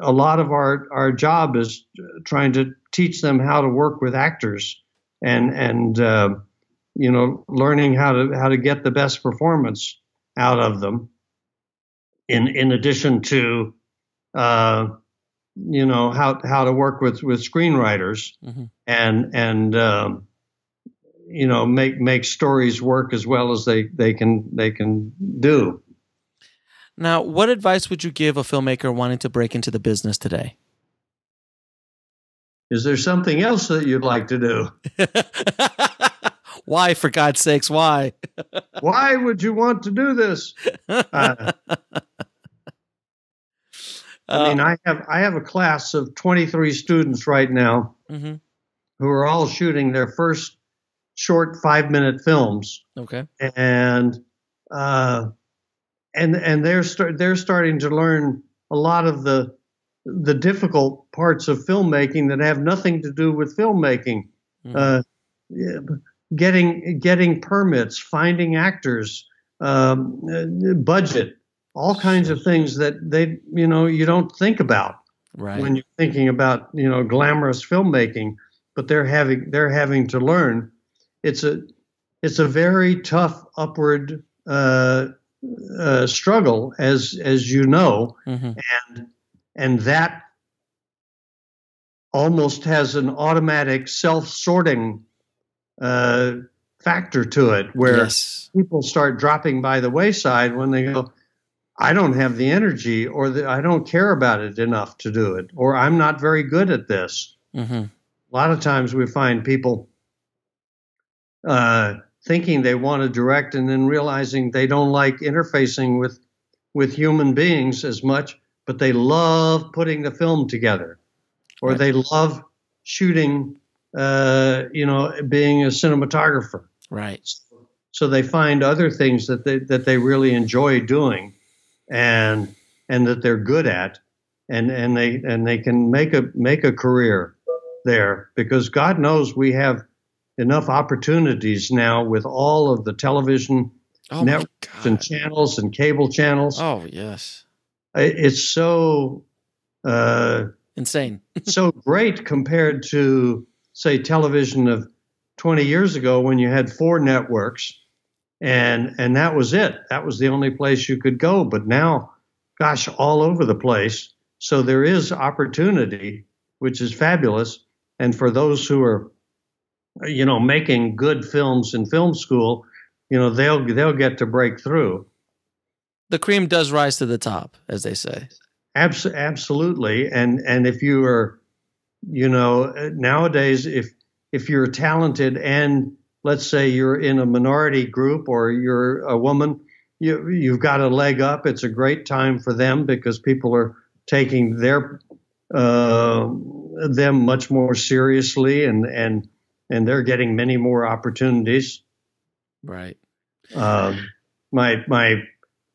a lot of our our job is trying to teach them how to work with actors and and uh, you know learning how to how to get the best performance out of them. In in addition to uh, you know how how to work with with screenwriters mm-hmm. and and um, you know make make stories work as well as they they can they can do now, what advice would you give a filmmaker wanting to break into the business today? Is there something else that you'd like to do? why, for God's sakes, why? why would you want to do this? Uh, I mean, I have I have a class of 23 students right now mm-hmm. who are all shooting their first short five minute films. Okay. And uh, and and they're start, they're starting to learn a lot of the the difficult parts of filmmaking that have nothing to do with filmmaking. Mm-hmm. Uh, getting getting permits, finding actors, um, budget, all kinds of things that they you know you don't think about right. when you're thinking about you know glamorous filmmaking, but they're having they're having to learn. It's a it's a very tough upward uh, uh, struggle, as as you know, mm-hmm. and and that almost has an automatic self-sorting uh, factor to it, where yes. people start dropping by the wayside when they go, "I don't have the energy, or the, I don't care about it enough to do it, or I'm not very good at this." Mm-hmm. A lot of times we find people. Uh, thinking they want to direct and then realizing they don't like interfacing with with human beings as much, but they love putting the film together, or right. they love shooting, uh, you know, being a cinematographer. Right. So they find other things that they that they really enjoy doing, and and that they're good at, and and they and they can make a make a career there because God knows we have enough opportunities now with all of the television oh networks and channels and cable channels. Oh yes, it's so uh, insane, so great compared to say television of 20 years ago when you had four networks and and that was it. That was the only place you could go. But now, gosh, all over the place. So there is opportunity, which is fabulous. And for those who are you know, making good films in film school, you know, they'll they'll get to break through. The cream does rise to the top, as they say. Abs- absolutely, and and if you are, you know, nowadays if if you're talented and let's say you're in a minority group or you're a woman, you you've got a leg up. It's a great time for them because people are taking their uh, them much more seriously and and and they're getting many more opportunities. Right. Uh, my my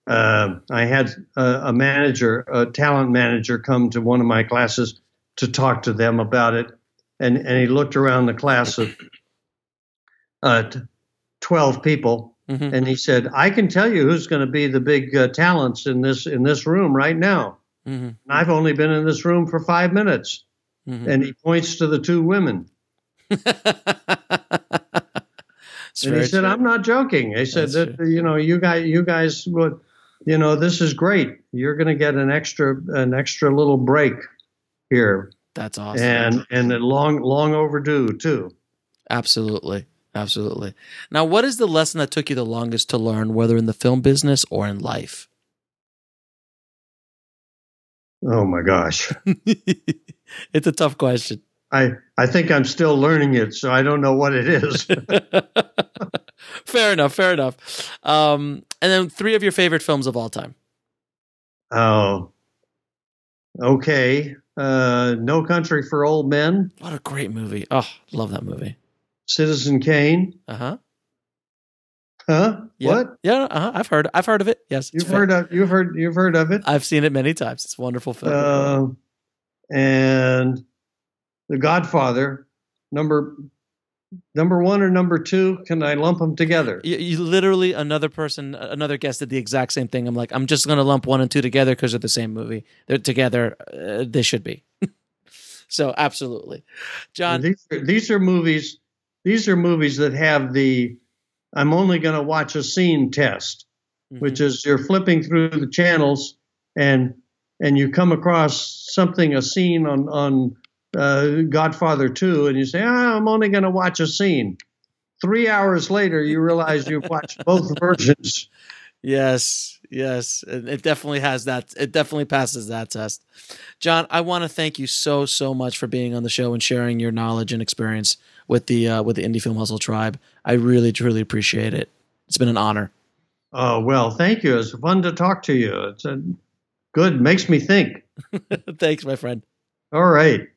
uh, I had a, a, manager, a talent manager, come to one of my classes to talk to them about it, and and he looked around the class of uh, twelve people, mm-hmm. and he said, "I can tell you who's going to be the big uh, talents in this in this room right now. Mm-hmm. I've only been in this room for five minutes." Mm-hmm. And he points to the two women. and he said, true. "I'm not joking." He said That's that true. you know you guys you guys would you know this is great. You're going to get an extra an extra little break here. That's awesome. And and long long overdue too. Absolutely. Absolutely. Now, what is the lesson that took you the longest to learn, whether in the film business or in life? Oh my gosh. it's a tough question. I, I think I'm still learning it, so I don't know what it is. fair enough. Fair enough. Um, and then three of your favorite films of all time. Oh, okay. Uh, no Country for Old Men. What a great movie. Oh, love that movie. Citizen Kane. Uh huh. Huh? Yeah. What? Yeah, uh-huh. I've heard. I've heard of it. Yes, you've heard of. You've heard. You've heard of it. I've seen it many times. It's a wonderful film. Uh, and The Godfather, number number one or number two. Can I lump them together? You, you literally another person, another guest did the exact same thing. I'm like, I'm just gonna lump one and two together because they're the same movie. They're together. Uh, they should be. so absolutely, John. These are, these are movies. These are movies that have the I'm only going to watch a scene test, mm-hmm. which is you're flipping through the channels and and you come across something a scene on on uh, Godfather 2 and you say, ah, I'm only going to watch a scene. Three hours later, you realize you've watched both versions. Yes, yes, it definitely has that. It definitely passes that test. John, I want to thank you so so much for being on the show and sharing your knowledge and experience with the uh, with the Indie Film Hustle tribe. I really truly appreciate it. It's been an honor. Oh well, thank you. It's fun to talk to you. It's a, good. Makes me think. Thanks, my friend. All right.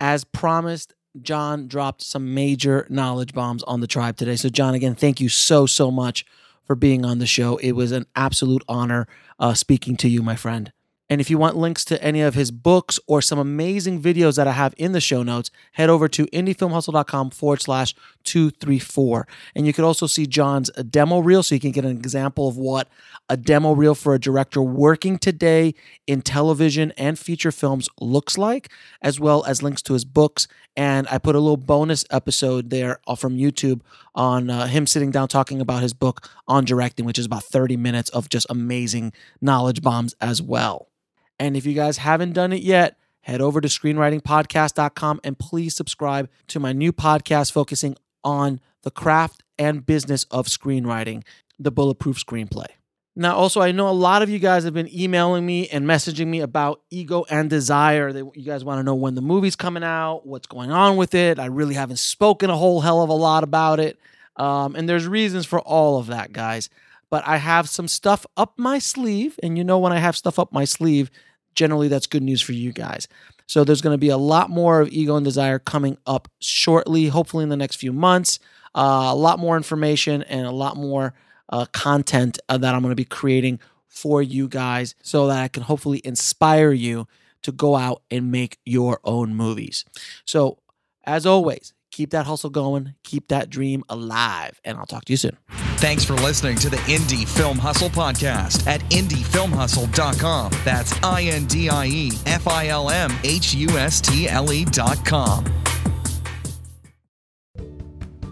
As promised, John dropped some major knowledge bombs on the tribe today. So, John, again, thank you so so much for being on the show. It was an absolute honor uh, speaking to you, my friend. And if you want links to any of his books or some amazing videos that I have in the show notes, head over to indiefilmhustle.com forward slash 234. And you can also see John's demo reel so you can get an example of what a demo reel for a director working today in television and feature films looks like, as well as links to his books. And I put a little bonus episode there uh, from YouTube on uh, him sitting down talking about his book on directing, which is about 30 minutes of just amazing knowledge bombs as well. And if you guys haven't done it yet, head over to screenwritingpodcast.com and please subscribe to my new podcast focusing on the craft and business of screenwriting, the Bulletproof Screenplay. Now, also, I know a lot of you guys have been emailing me and messaging me about Ego and Desire. They, you guys want to know when the movie's coming out, what's going on with it. I really haven't spoken a whole hell of a lot about it. Um, and there's reasons for all of that, guys. But I have some stuff up my sleeve. And you know, when I have stuff up my sleeve, generally that's good news for you guys. So there's going to be a lot more of Ego and Desire coming up shortly, hopefully in the next few months. Uh, a lot more information and a lot more uh, content uh, that I'm going to be creating for you guys so that I can hopefully inspire you to go out and make your own movies. So, as always, keep that hustle going, keep that dream alive, and I'll talk to you soon. Thanks for listening to the Indie Film Hustle podcast at indiefilmhustle.com. That's I N D I E F I L M H U S T L E.com.